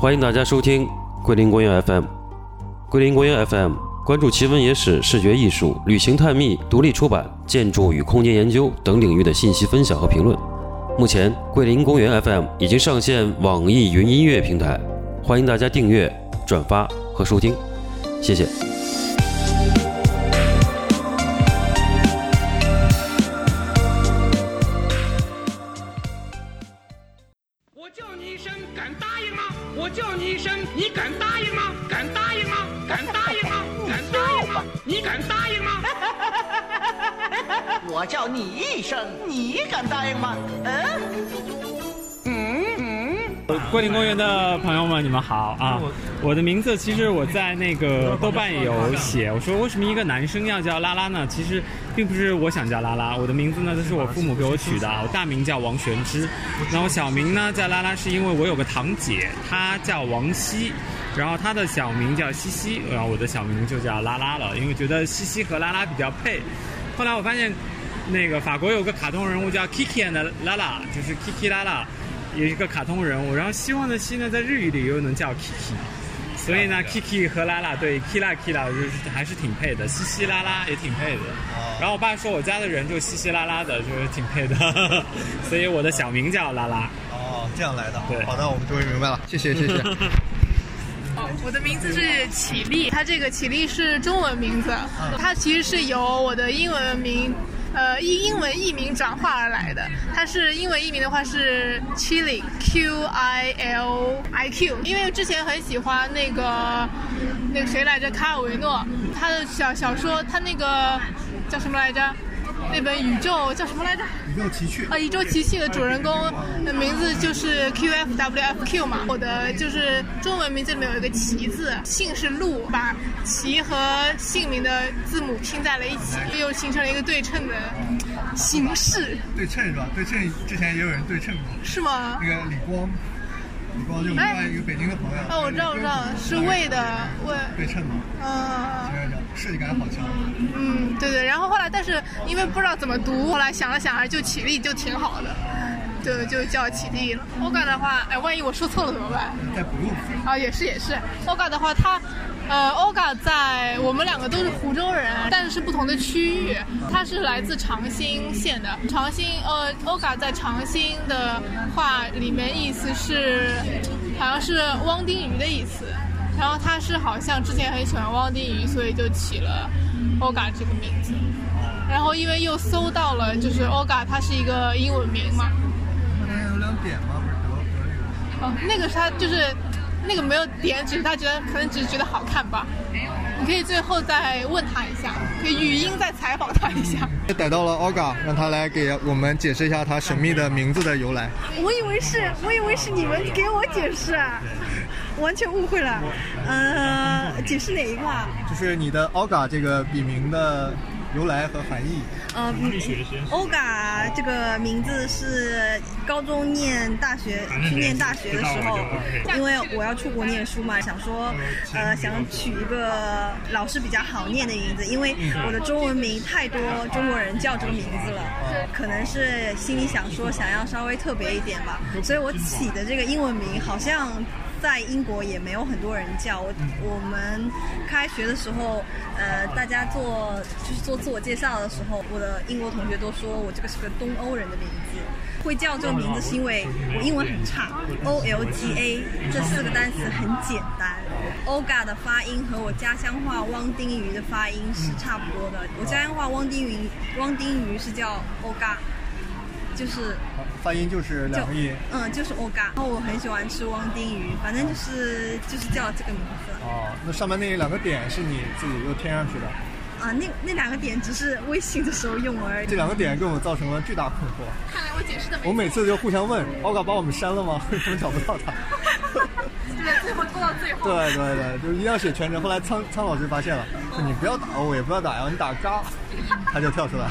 欢迎大家收听桂林公园 FM。桂林公园 FM 关注奇闻野史、视觉艺术、旅行探秘、独立出版、建筑与空间研究等领域的信息分享和评论。目前，桂林公园 FM 已经上线网易云音乐平台，欢迎大家订阅、转发和收听，谢谢。答应吗？嗯，桂林公园的朋友们，你们好啊！我的名字其实我在那个豆瓣也有写，我说为什么一个男生要叫拉拉呢？其实并不是我想叫拉拉，我的名字呢，这是我父母给我取的。我大名叫王玄之，然后小名呢叫拉拉，是因为我有个堂姐，她叫王希，然后她的小名叫西西，然后我的小名就叫拉拉了，因为觉得西西和拉拉比较配。后来我发现，那个法国有个卡通人物叫 Kiki and 拉拉，就是 Kiki Lala。有一个卡通人物，然后希望的希呢，在日语里又能叫 Kiki，所以呢，Kiki 和 Lala 对 Kila Kila 就是还是挺配的，稀稀拉拉也挺配的。然后我爸说我家的人就稀稀拉拉的，就是挺配的，所以我的小名叫拉拉。哦，这样来的。对好的，我们终于明白了，谢谢谢谢。我的名字是启丽，它这个启丽是中文名字，它其实是由我的英文名，呃，英英文译名转化而来的。它是英文译名的话是 Chili Q I L I Q，因为之前很喜欢那个那个谁来着，卡尔维诺，他的小小说，他那个叫什么来着？那本宇宙叫什么来着？宇宙奇趣啊，宇宙奇趣的主人公的名字就是 Q F W F Q 嘛。我的就是中文名字里面有一个奇字，姓是陆，把奇和姓名的字母拼在了一起，又形成了一个对称的形式，对称是吧？对称之前也有人对称过，是吗那？个李光，李光就另外一个北京的朋友。哦，我知道，我知道，是魏的魏，对称吗，嗯。设计感好强。嗯，对对，然后后来，但是因为不知道怎么读，后来想了想，还是就起立就挺好的，就就叫起立了。Oga 的话，哎，万一我说错了怎么办？在补录。啊，也是也是。Oga 的话，它，呃，，Oga 在我们两个都是湖州人，但是是不同的区域。他是来自长兴县的，长兴，呃，，Oga 在长兴的话里面意思是，好像是汪丁鱼的意思。然后他是好像之前很喜欢汪丁鱼，所以就起了 Oga 这个名字。然后因为又搜到了，就是 Oga 它是一个英文名嘛，那边有两点吗？不是德德语。哦，那个是他就是那个没有点，只是他觉得可能只是觉得好看吧。你可以最后再问他一下，可以语音再采访他一下。逮到了 Olga，让他来给我们解释一下他神秘的名字的由来。我以为是，我以为是你们给我解释，啊，完全误会了。呃，解释哪一个啊？就是你的 Olga 这个笔名的由来和含义。呃，欧嘎这个名字是高中念大学去念大学的时候，因为我要出国念书嘛，想说呃想取一个老师比较好念的名字，因为我的中文名太多中国人叫这个名字了，可能是心里想说想要稍微特别一点吧，所以我起的这个英文名好像。在英国也没有很多人叫我。我们开学的时候，呃，大家做就是做自我介绍的时候，我的英国同学都说我这个是个东欧人的名字。会叫这个名字是因为我英文很差，O L G A 这四个单词很简单。Olga 的发音和我家乡话汪丁鱼的发音是差不多的。我家乡话汪丁鱼汪丁鱼是叫 Olga，就是发音就是两个音。嗯，就是 Olga。然后我很喜欢吃汪丁鱼，反正就是就是叫这个名字。哦，那上面那两个点是你自己又添上去的？啊，那那两个点只是微信的时候用而已。这两个点给我们造成了巨大困惑。看来我解释的没错。我每次就互相问，Olga 把我们删了吗？为什么找不到他？对，最后拖到最后。对对对，就是一定要写全程。后来苍苍老师发现了，说你不要打我，也不要打 L，你打嘎，他就跳出来。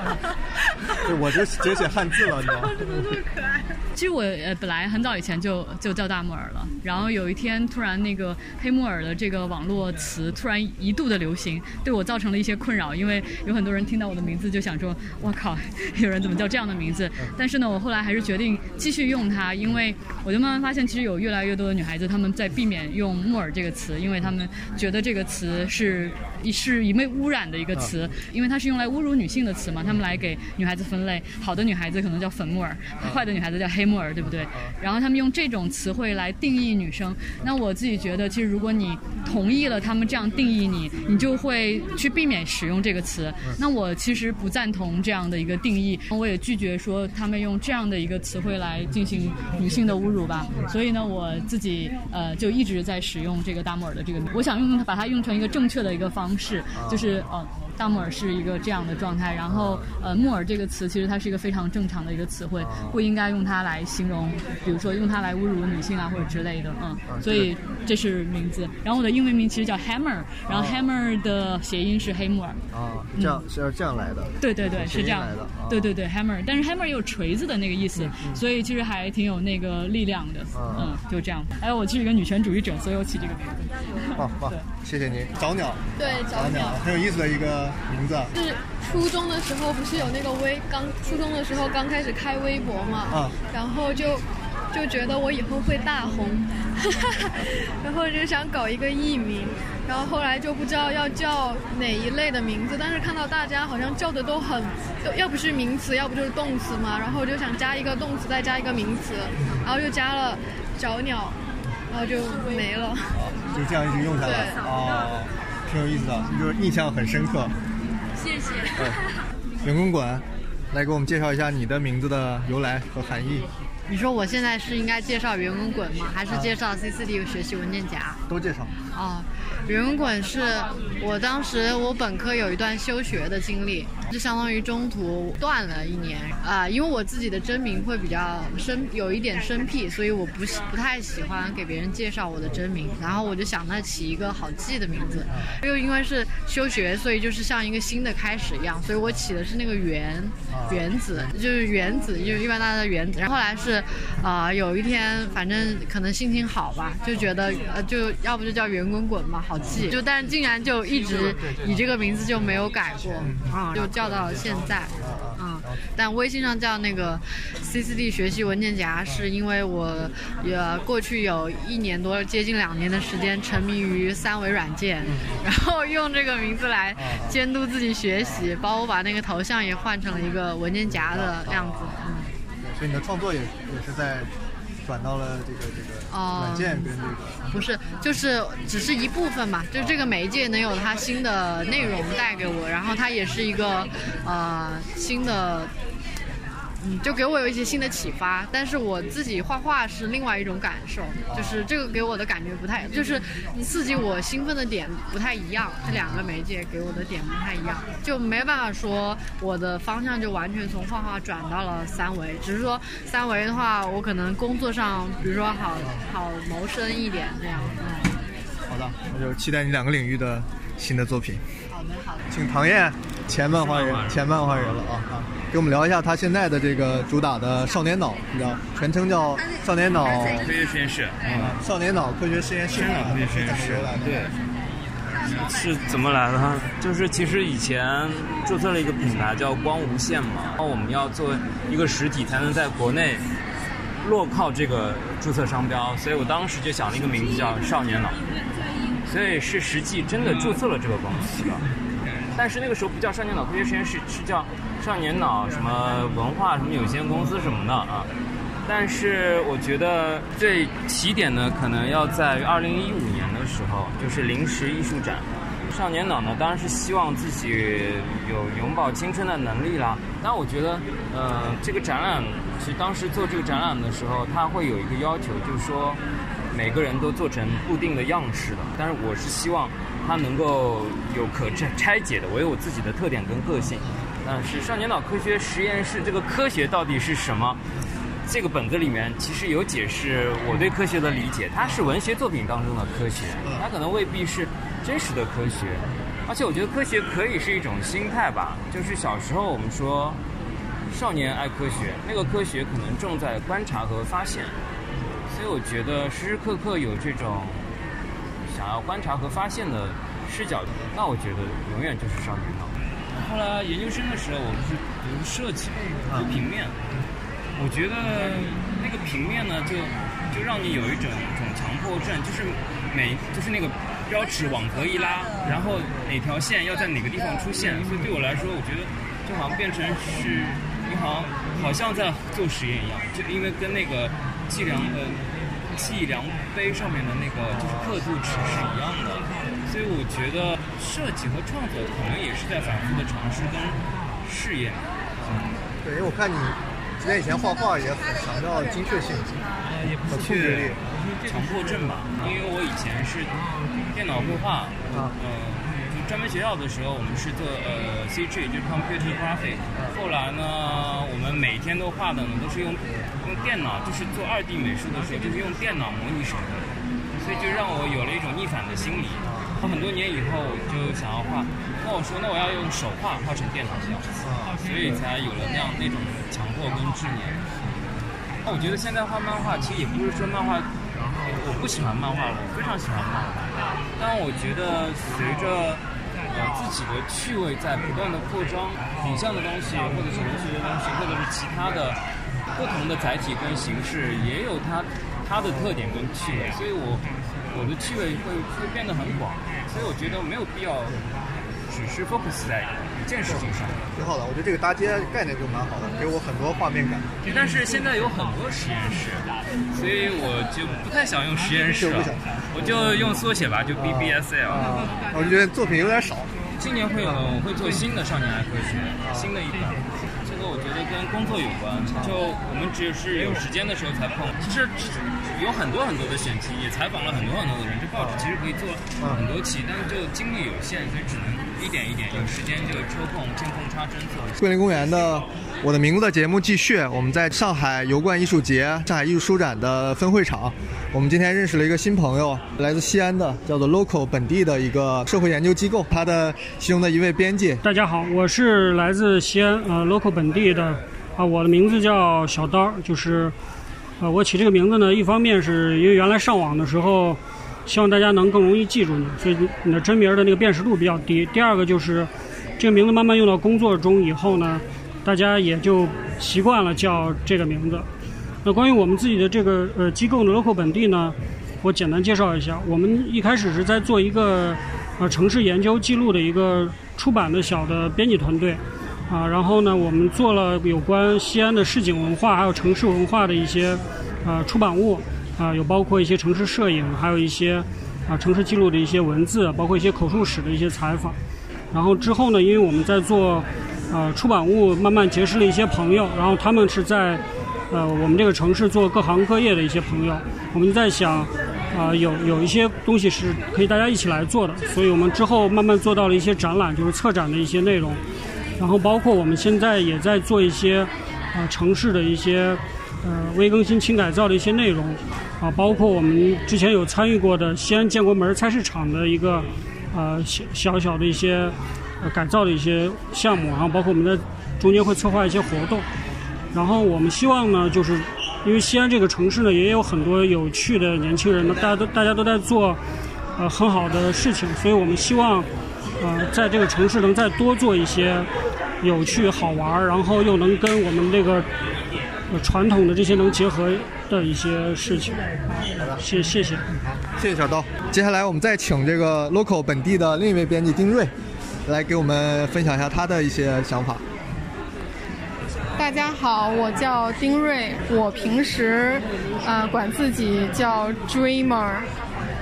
我就直接写汉字了，你知道吗？怎么这么可爱？其实我呃本来很早以前就就叫大木耳了，然后有一天突然那个黑木耳的这个网络词突然一度的流行，对我造成了一些困扰，因为有很多人听到我的名字就想说，我靠，有人怎么叫这样的名字？但是呢，我后来还是决定继续用它，因为我就慢慢发现，其实有越来越多的女孩子她们在避免用木耳这个词，因为她们觉得这个词是是一被污染的一个词，因为它是用来侮辱女性的词嘛，她们来给女孩子分类，好的女孩子可能叫粉木耳，坏的女孩子叫黑木耳，对不对？然后他们用这种词汇来定义女生。那我自己觉得，其实如果你同意了他们这样定义你，你就会去避免使用这个词。那我其实不赞同这样的一个定义，我也拒绝说他们用这样的一个词汇来进行女性的侮辱吧。所以呢，我自己呃就一直在使用这个大木耳的这个，我想用它把它用成一个正确的一个方式，就是呃。大木耳是一个这样的状态，然后呃，木耳这个词其实它是一个非常正常的一个词汇，不应该用它来形容，比如说用它来侮辱女性啊或者之类的，嗯，所以这是名字。然后我的英文名其实叫 Hammer，然后 Hammer 的谐音是黑木耳。啊，这样是这样来的。对对对，是这样来的。对对对，Hammer，但是 Hammer 也有锤子的那个意思，所以其实还挺有那个力量的。嗯，就这样。还有我是一个女权主义者，所以我起这个名字。棒棒，谢谢您。早鸟。对，早鸟，很有意思的一个。名字。是初中的时候，不是有那个微刚初中的时候刚开始开微博嘛，啊，然后就就觉得我以后会大红，然后就想搞一个艺名，然后后来就不知道要叫哪一类的名字，但是看到大家好像叫的都很，都要不是名词，要不就是动词嘛，然后就想加一个动词，再加一个名词，然后就加了找鸟，然后就没了，就这样一直用下来，哦，挺有意思的，就是印象很深刻。谢谢。员工馆，来给我们介绍一下你的名字的由来和含义。你说我现在是应该介绍圆滚滚吗？还是介绍 C 四 D 学习文件夹？都介绍。哦，圆滚滚是我当时我本科有一段休学的经历，就相当于中途断了一年啊，因为我自己的真名会比较生有一点生僻，所以我不不太喜欢给别人介绍我的真名，然后我就想那起一个好记的名字，又因为是休学，所以就是像一个新的开始一样，所以我起的是那个原原子，就是原子，就是一般大家的原子。然后后来是啊，有一天反正可能心情好吧，就觉得呃就要不就叫圆。滚滚嘛，好记，就但竟然就一直以这个名字就没有改过啊，就叫到了现在，嗯，但微信上叫那个 C C D 学习文件夹，是因为我也过去有一年多，接近两年的时间沉迷于三维软件，然后用这个名字来监督自己学习，包括把那个头像也换成了一个文件夹的样子，嗯，所以你的创作也也是在。转到了这个这个软件跟这个，不是，就是只是一部分嘛，就这个媒介能有它新的内容带给我，然后它也是一个呃新的。嗯，就给我有一些新的启发，但是我自己画画是另外一种感受，就是这个给我的感觉不太，就是刺激我兴奋的点不太一样，这两个媒介给我的点不太一样，就没办法说我的方向就完全从画画转到了三维，只是说三维的话，我可能工作上，比如说好好谋生一点这样。嗯，好的，那就期待你两个领域的新的作品。好的，好的，请唐燕，前漫画人，前漫画人了啊啊。给我们聊一下他现在的这个主打的少年脑，你知道，全称叫少年脑科学实验室。啊，少年脑科学实验室。科学实验室。对。是怎么来的？就是其实以前注册了一个品牌叫光无限嘛，然后我们要做一个实体才能在国内落靠这个注册商标，所以我当时就想了一个名字叫少年脑，所以是实际真的注册了这个公司的。但是那个时候不叫少年脑科学实验室，是叫少年脑什么文化什么有限公司什么的啊。但是我觉得最起点呢，可能要在于二零一五年的时候，就是临时艺术展。少年脑呢，当然是希望自己有永葆青春的能力啦。但我觉得，呃，这个展览，其实当时做这个展览的时候，他会有一个要求，就是说每个人都做成固定的样式的。但是我是希望。它能够有可拆拆解的，我有我自己的特点跟个性。但是少年脑科学实验室这个科学到底是什么？这个本子里面其实有解释我对科学的理解，它是文学作品当中的科学，它可能未必是真实的科学。而且我觉得科学可以是一种心态吧，就是小时候我们说少年爱科学，那个科学可能重在观察和发现，所以我觉得时时刻刻有这种想要观察和发现的视角，那我觉得永远就是少年脑。后来研究生的时候，我们是读设计，读平面，我觉得那个平面呢，就就让你有一种强迫症，就是每就是那个标尺往格一拉，然后哪条线要在哪个地方出现，所以对我来说，我觉得就好像变成是你好像好像在做实验一样，就因为跟那个计量呃计量杯上面的那个就是刻度尺是一样的，所以我觉得设计和创作可能也是在反复的尝试跟试验。对，因为我看你之前以前画画也很强调精确性呃，也不是力。强迫症吧，因为我以前是电脑绘画，呃，就专门学校的时候，我们是做呃 CG，就是 Computer Graphic。后来呢，我们每天都画的呢都是用用电脑，就是做二 D 美术的时候，就是用电脑模拟手绘，所以就让我有了一种逆反的心理。很多年以后，我就想要画，那我说那我要用手画画成电脑像，所以才有了那样那种强迫跟执念。那我觉得现在画漫画，其实也不是说漫画。我不喜欢漫画了，我非常喜欢漫画。但我觉得随着呃自己的趣味在不断的扩张，影像的东西，或者是文学的东西，或者是其他的不同的载体跟形式，也有它它的特点跟趣味。所以我我的趣味会会变得很广。所以我觉得没有必要只是 focus 在一件事情上。挺好的，我觉得这个搭接概念就蛮好的，给我很多画面感。但是现在有很多实验室，所以我就不太想用实验室了，我就用缩写吧，就 BBSL。我就觉得作品有点少。今年会有，我会做新的少年爱科学，新的一版。这个我觉得跟工作有关，就我们只是有时间的时候才碰。其实有很多很多的选题，也采访了很多很多的人。这报纸其实可以做很多期，但是就精力有限，所以只能一点一点，有时间就抽空见缝插针做。桂林公园的我的名字的节目继续，我们在上海油罐艺术节、上海艺术书展的分会场，我们今天认识了一个新朋友，来自西安的，叫做 Local 本地的一个社会研究机构，他的其中的一位编辑。大家好，我是来自西安呃 Local 本地的啊，我的名字叫小刀，就是呃我起这个名字呢，一方面是因为原来上网的时候，希望大家能更容易记住你，所以你的真名的那个辨识度比较低。第二个就是这个名字慢慢用到工作中以后呢。大家也就习惯了叫这个名字。那关于我们自己的这个呃机构的 local 本地呢，我简单介绍一下。我们一开始是在做一个呃城市研究记录的一个出版的小的编辑团队啊，然后呢，我们做了有关西安的市井文化还有城市文化的一些呃出版物啊，有包括一些城市摄影，还有一些啊城市记录的一些文字，包括一些口述史的一些采访。然后之后呢，因为我们在做呃，出版物慢慢结识了一些朋友，然后他们是在呃我们这个城市做各行各业的一些朋友，我们在想，啊有有一些东西是可以大家一起来做的，所以我们之后慢慢做到了一些展览，就是策展的一些内容，然后包括我们现在也在做一些啊城市的一些呃微更新、轻改造的一些内容，啊包括我们之前有参与过的西安建国门菜市场的一个呃小小小的一些。呃，改造的一些项目，然后包括我们在中间会策划一些活动，然后我们希望呢，就是因为西安这个城市呢，也有很多有趣的年轻人呢，大家都大家都在做呃很好的事情，所以我们希望呃在这个城市能再多做一些有趣好玩，然后又能跟我们这个传统的这些能结合的一些事情。谢谢谢，谢谢小刀。接下来我们再请这个 local 本地的另一位编辑丁瑞。来给我们分享一下他的一些想法。大家好，我叫丁瑞，我平时啊管自己叫 dreamer，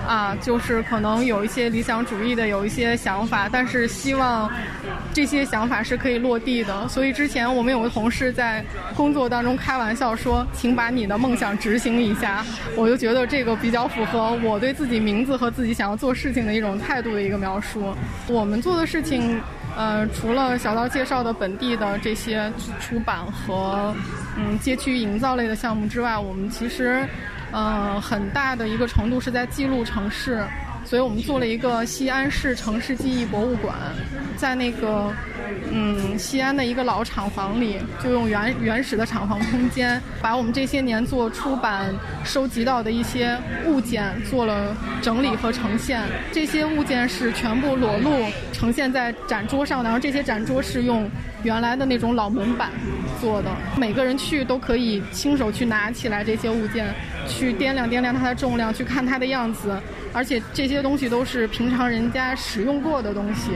啊就是可能有一些理想主义的，有一些想法，但是希望这些想法是可以落地的。所以之前我们有个同事在工作当中开玩笑说：“请把你的梦想执行一下。”我就觉得这个比较符合我对自己名字和自己想要做事情的一种态度的一个描述。我们做的事情。呃，除了小道介绍的本地的这些出版和嗯街区营造类的项目之外，我们其实呃很大的一个程度是在记录城市。所以我们做了一个西安市城市记忆博物馆，在那个嗯西安的一个老厂房里，就用原原始的厂房空间，把我们这些年做出版收集到的一些物件做了整理和呈现。这些物件是全部裸露呈现在展桌上的，然后这些展桌是用原来的那种老门板做的，每个人去都可以亲手去拿起来这些物件，去掂量掂量它的重量，去看它的样子。而且这些东西都是平常人家使用过的东西，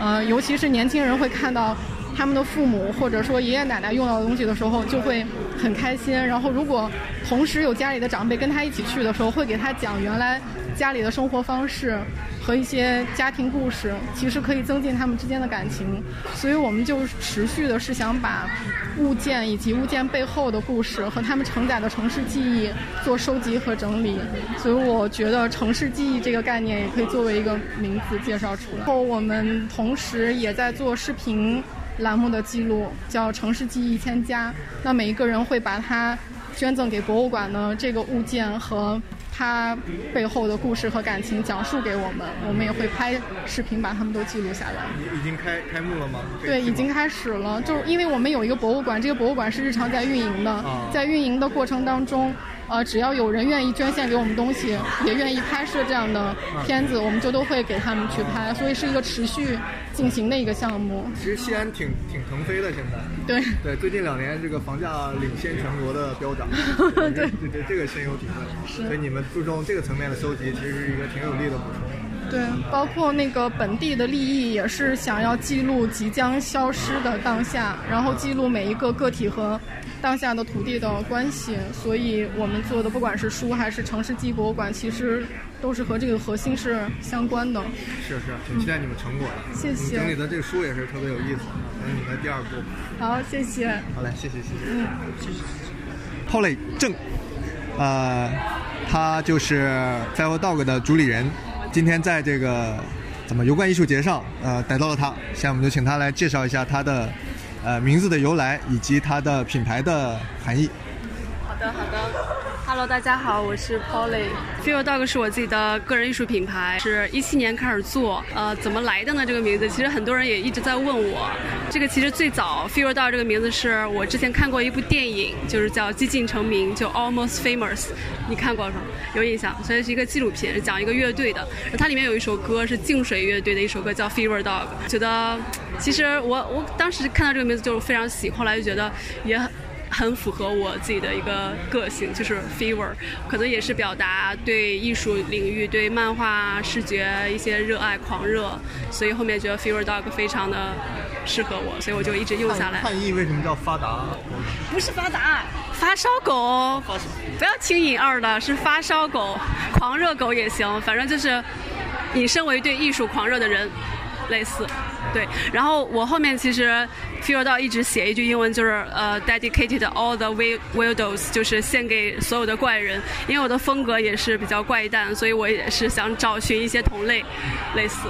呃，尤其是年轻人会看到他们的父母或者说爷爷奶奶用到的东西的时候，就会很开心。然后如果同时有家里的长辈跟他一起去的时候，会给他讲原来家里的生活方式。和一些家庭故事，其实可以增进他们之间的感情，所以我们就持续的是想把物件以及物件背后的故事和他们承载的城市记忆做收集和整理，所以我觉得城市记忆这个概念也可以作为一个名字介绍出来。后我们同时也在做视频栏目的记录，叫城市记忆一千家，那每一个人会把它捐赠给博物馆的这个物件和。他背后的故事和感情讲述给我们，我们也会拍视频把他们都记录下来。已经开开幕了吗？对，已经开始了。就因为我们有一个博物馆，这个博物馆是日常在运营的，在运营的过程当中。呃，只要有人愿意捐献给我们东西，也愿意拍摄这样的片子，我们就都会给他们去拍，所以是一个持续进行的一个项目。其实西安挺挺腾飞的，现在。对。对，最近两年这个房价领先全国的飙涨。对对对，这个深有体会。是。所以你们注重这个层面的收集，其实是一个挺有利的补充。对，包括那个本地的利益，也是想要记录即将消失的当下，然后记录每一个个体和。当下的土地的关系，所以我们做的不管是书还是城市记忆博物馆，其实都是和这个核心是相关的。是是，挺期待你们成果的。谢谢。整理的这个书也是特别有意思，等你们第二部。好，谢谢。好嘞，谢谢谢谢。嗯，谢谢。泡磊正，呃，他就是 Fire Dog 的主理人，今天在这个怎么油罐艺术节上，呃，逮到了他，现在我们就请他来介绍一下他的。呃，名字的由来以及它的品牌的含义。好的，好的。Hello，大家好，我是 Polly。Feel Dog 是我自己的个人艺术品牌，是一七年开始做。呃，怎么来的呢？这个名字其实很多人也一直在问我。这个其实最早 Feel Dog 这个名字是我之前看过一部电影，就是叫《接近成名》，就 Almost Famous。你看过吗？有印象？所以是一个纪录片，讲一个乐队的。它里面有一首歌是净水乐队的一首歌，叫 Fever Dog。觉得其实我我当时看到这个名字就非常喜，后来就觉得也很很。符合我自己的一个个性，就是 fever，可能也是表达对艺术领域、对漫画视觉一些热爱狂热，所以后面觉得 fever dog 非常的适合我，所以我就一直用下来。汉译为什么叫发达？不是发达，发烧狗，不要轻引二的，是发烧狗，狂热狗也行，反正就是你身为对艺术狂热的人。类似，对。然后我后面其实 feel 到一直写一句英文，就是呃，dedicated all the weirdos，就是献给所有的怪人。因为我的风格也是比较怪诞，所以我也是想找寻一些同类，类似。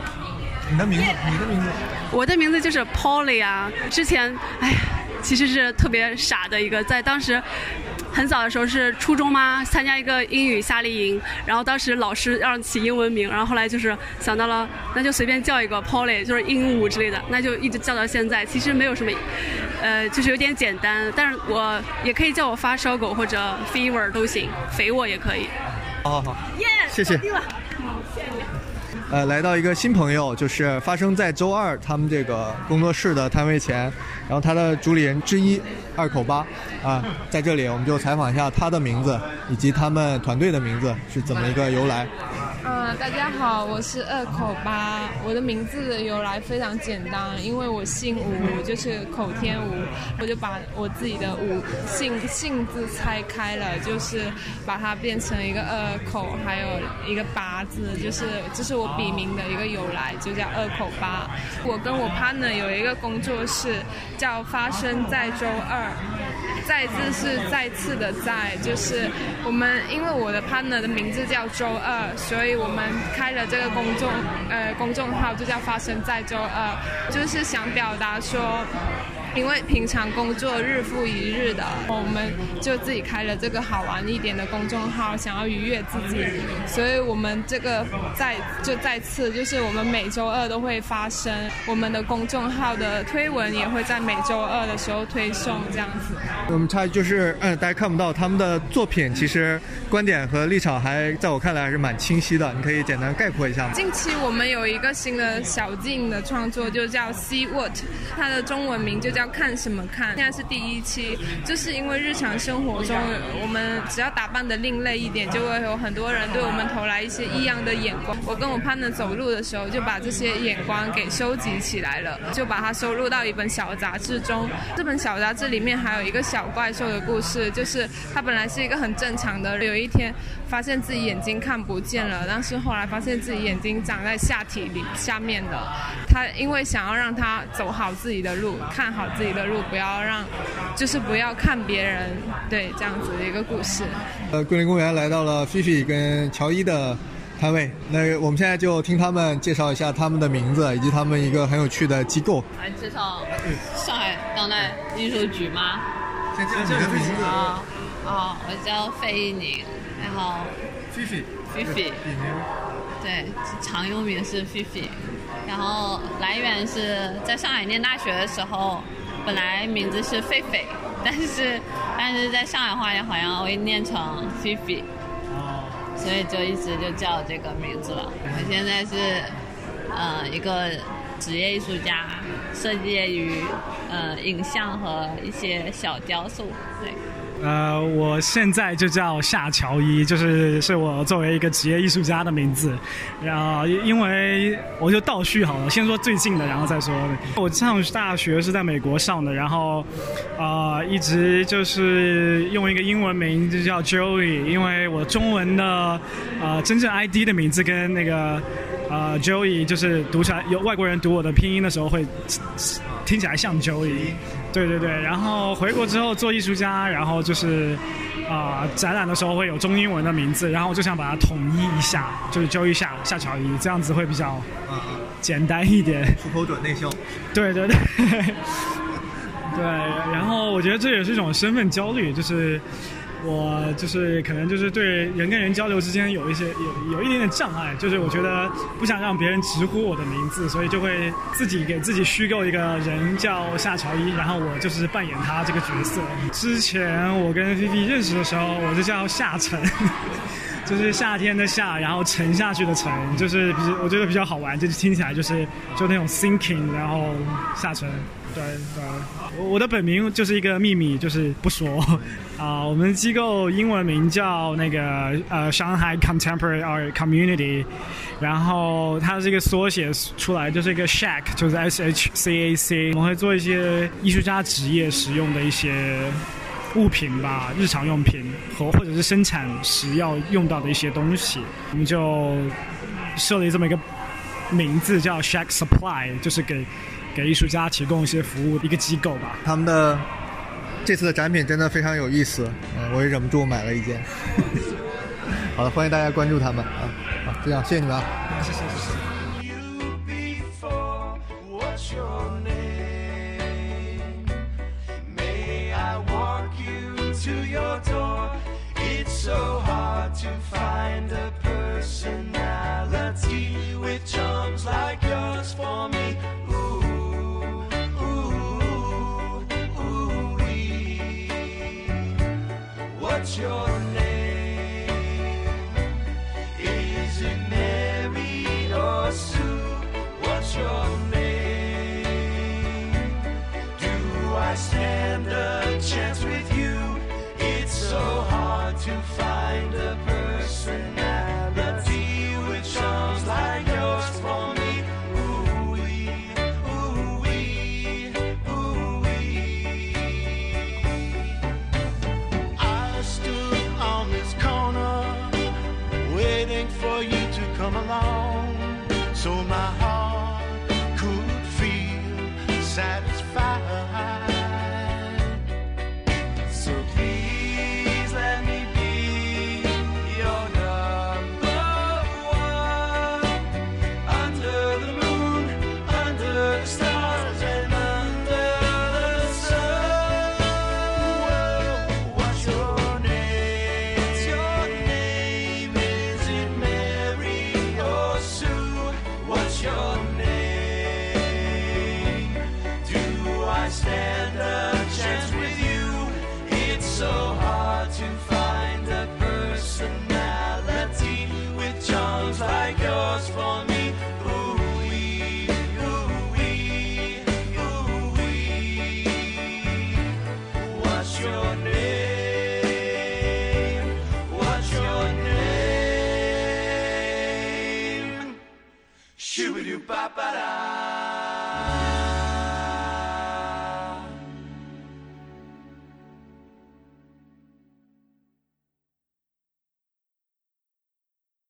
你的名字？你的名字？我的名字就是 Polly 啊。之前，哎呀，其实是特别傻的一个，在当时。很早的时候是初中吗？参加一个英语夏令营，然后当时老师让起英文名，然后后来就是想到了，那就随便叫一个 Polly，就是鹦鹉之类的，那就一直叫到现在。其实没有什么，呃，就是有点简单，但是我也可以叫我发烧狗或者 Fever 都行，肥我也可以。好好好，耶，谢谢。好，谢谢。呃，来到一个新朋友，就是发生在周二他们这个工作室的摊位前，然后他的主理人之一二口八啊，在这里我们就采访一下他的名字以及他们团队的名字是怎么一个由来。嗯，大家好，我是二口八。我的名字的由来非常简单，因为我姓吴，就是口天吴，我就把我自己的吴姓姓字拆开了，就是把它变成一个二口，还有一个八字，就是这是我笔名的一个由来，就叫二口八。我跟我 partner 有一个工作室，叫发生在周二。再次是再次的再，就是我们因为我的 partner 的名字叫周二，所以我们开了这个公众呃公众号，就叫发生在周二，就是想表达说。因为平常工作日复一日的，我们就自己开了这个好玩一点的公众号，想要愉悦自己，所以我们这个再就再次就是我们每周二都会发生，我们的公众号的推文也会在每周二的时候推送这样子。我们差就是，嗯，大家看不到他们的作品，其实观点和立场还在我看来还是蛮清晰的。你可以简单概括一下吗？近期我们有一个新的小径的创作，就叫 See What，它的中文名就叫看什么看。现在是第一期，就是因为日常生活中，我们只要打扮的另类一点，就会有很多人对我们投来一些异样的眼光。我跟我潘能走路的时候，就把这些眼光给收集起来了，就把它收录到一本小杂志中。这本小杂志里面还有一个小怪兽的故事，就是他本来是一个很正常的，有一天发现自己眼睛看不见了，但是后来发现自己眼睛长在下体里下面的。他因为想要让他走好自己的路，看好自己的路，不要让，就是不要看别人，对这样子的一个故事。呃，桂林公园来到了菲菲跟乔伊的摊位，那我们现在就听他们介绍一下他们的名字以及他们一个很有趣的机构。来介绍上海当代艺术局吗？先介绍你的名字。啊，哦，我叫费一宁，然后菲菲，菲菲，对，常用名是菲菲。然后来源是在上海念大学的时候，本来名字是狒狒，但是但是在上海话里好像会念成菲菲，所以就一直就叫这个名字了。我现在是呃一个职业艺术家，设计于呃影像和一些小雕塑，对。呃，我现在就叫夏乔伊，就是是我作为一个职业艺术家的名字。然后，因为我就倒叙好了，先说最近的，然后再说。我上大学是在美国上的，然后啊，一直就是用一个英文名就叫 Joey，因为我中文的啊真正 ID 的名字跟那个啊 Joey 就是读起来有外国人读我的拼音的时候会听起来像 Joey。对对对，然后回国之后做艺术家，然后就是啊展览的时候会有中英文的名字，然后我就想把它统一一下，就是周一夏夏乔伊，这样子会比较简单一点。出口转内销。对对对，对，然后我觉得这也是一种身份焦虑，就是。我就是可能就是对人跟人交流之间有一些有有一点点障碍，就是我觉得不想让别人直呼我的名字，所以就会自己给自己虚构一个人叫夏乔伊，然后我就是扮演他这个角色。之前我跟 V V 认识的时候，我就叫夏晨，就是夏天的夏，然后沉下去的沉，就是比我觉得比较好玩，就是听起来就是就那种 thinking，然后下沉。对对，我的本名就是一个秘密，就是不说。啊，我们机构英文名叫那个呃，Shanghai Contemporary Art Community，然后它这个缩写出来，就是一个 Shack，就是 S H C A C。我们会做一些艺术家职业使用的一些物品吧，日常用品和或者是生产时要用到的一些东西，我们就设立这么一个名字叫 Shack Supply，就是给。给艺术家提供一些服务的一个机构吧。他们的这次的展品真的非常有意思，嗯，我也忍不住买了一件。好的，欢迎大家关注他们啊，好，这样，谢谢你们啊，谢谢谢谢。To your door, it's so hard to find a personality with like.